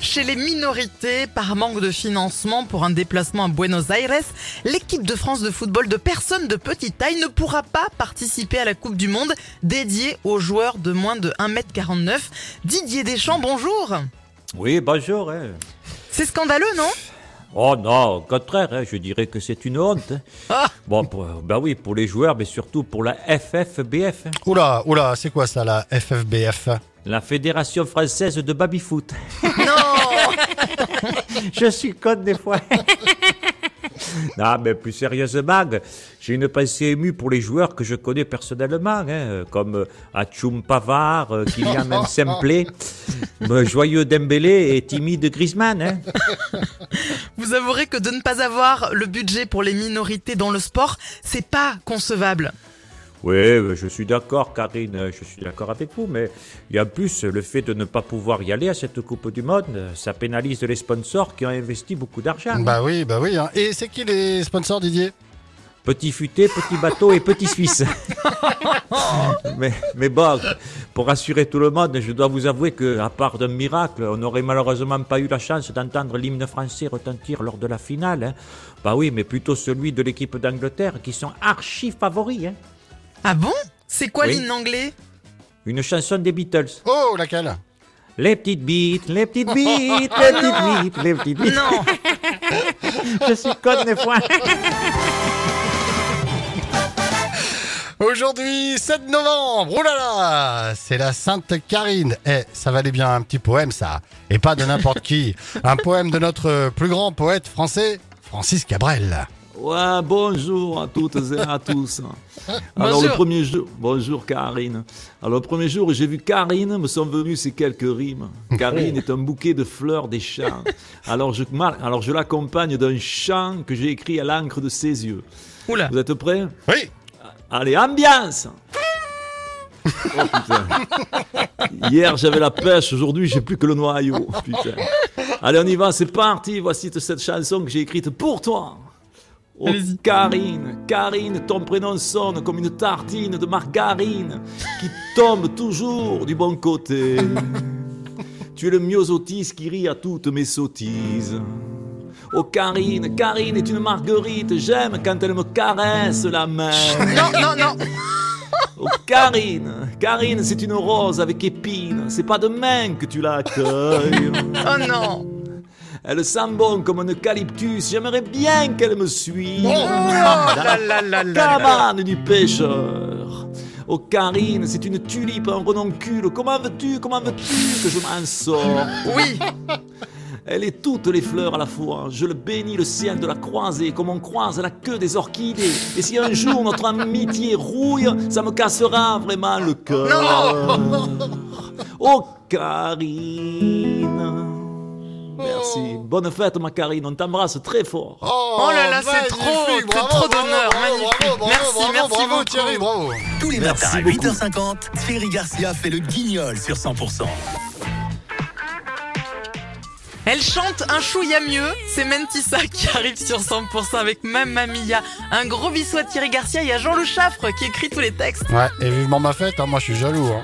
chez les minorités par manque de financement pour un déplacement à Buenos Aires. L'équipe de France de football de personnes de petite taille ne pourra pas participer à la Coupe du Monde dédiée aux joueurs de moins de 1m49. Didier Deschamps, bonjour. Oui, bonjour. hein. C'est scandaleux, non? Oh non, au contraire, hein, je dirais que c'est une honte. hein. Ah. Bon, pour, ben oui, pour les joueurs, mais surtout pour la FFBF, hein, Oula, oula, c'est quoi ça, la FFBF la Fédération Française de Baby-Foot. Non je suis con des fois. non, mais plus sérieusement, j'ai une pensée émue pour les joueurs que je connais personnellement, hein, comme euh, Atchoum Pavard, euh, Kylian Msemple, euh, Joyeux Dembélé et timide Griezmann. hein. Vous avouerez que de ne pas avoir le budget pour les minorités dans le sport, c'est pas concevable. Oui, je suis d'accord, Karine, je suis d'accord avec vous, mais il y a en plus le fait de ne pas pouvoir y aller à cette Coupe du Monde, ça pénalise les sponsors qui ont investi beaucoup d'argent. Bah oui, bah oui. hein. Et c'est qui les sponsors, Didier? Petit futé, petit bateau et petit suisse. mais, mais bon, pour rassurer tout le monde, je dois vous avouer que, à part d'un miracle, on n'aurait malheureusement pas eu la chance d'entendre l'hymne français retentir lors de la finale. hein. Bah oui, mais plutôt celui de l'équipe d'Angleterre, qui sont archi favoris. hein. Ah bon? C'est quoi Oui. l'hymne anglais? Une chanson des Beatles. Oh, laquelle? Les petites bites, les petites bites, les petites bites, les petites bites. Non Je suis conne des fois. Aujourd'hui, 7 novembre, oh là là, c'est la Sainte Karine. Eh, ça valait bien un petit poème, ça. Et pas de n'importe qui. Un poème de notre plus grand poète français, Francis Cabrel. Ouais, bonjour à toutes et à tous. Alors Bonjour. le premier jour, bonjour Karine. Alors le premier jour j'ai vu Karine, me sont venues ces quelques rimes. Karine est un bouquet de fleurs des champs. Alors je, alors je l'accompagne d'un chant que j'ai écrit à l'encre de ses yeux. Oula Vous êtes prêts? Oui, Allez, ambiance Oh putain. Hier j'avais la pêche, aujourd'hui j'ai plus que le noyau. Putain. Allez, on y va, c'est parti. Voici cette chanson que j'ai écrite pour toi. Oh. Karine, Karine, ton prénom sonne comme une tartine de margarine qui tombe toujours du bon côté. Tu es le myosotis qui rit à toutes mes sottises. Oh Karine, Karine est une marguerite, j'aime quand elle me caresse la main. Non, non, non Oh Karine, Karine c'est une rose avec épines, c'est pas demain que tu l'accueilles. Oh non Elle sent bon comme un eucalyptus, j'aimerais bien qu'elle me suive. Oh là Camarade du pêcheur. Oh Karine, c'est une tulipe, un renoncule. Comment veux-tu, comment veux-tu que je m'en sors Oui Elle est toutes les fleurs à la fois. Je le bénis le ciel de la croisée, comme on croise la queue des orchidées. Et si un jour notre amitié rouille, ça me cassera vraiment le cœur. Oh Karine. Merci. Bonne fête, ma Karine. On t'embrasse très fort. Oh là là, c'est trop, c'est bravo, trop d'honneur, bravo, magnifique. bravo, bravo, Merci, bravo, merci bravo, beaucoup. Thierry, bravo. Tous les Merci matins à beaucoup. 8h50, Thierry Garcia fait le guignol sur 100%. Elle chante un chouïa mieux, c'est Mentissa qui arrive sur 100% avec Mamma Mia. Un gros bisou à Thierry Garcia et à Jean Le Chaffre qui écrit tous les textes. Ouais, et vivement ma fête, hein, moi je suis jaloux. Hein.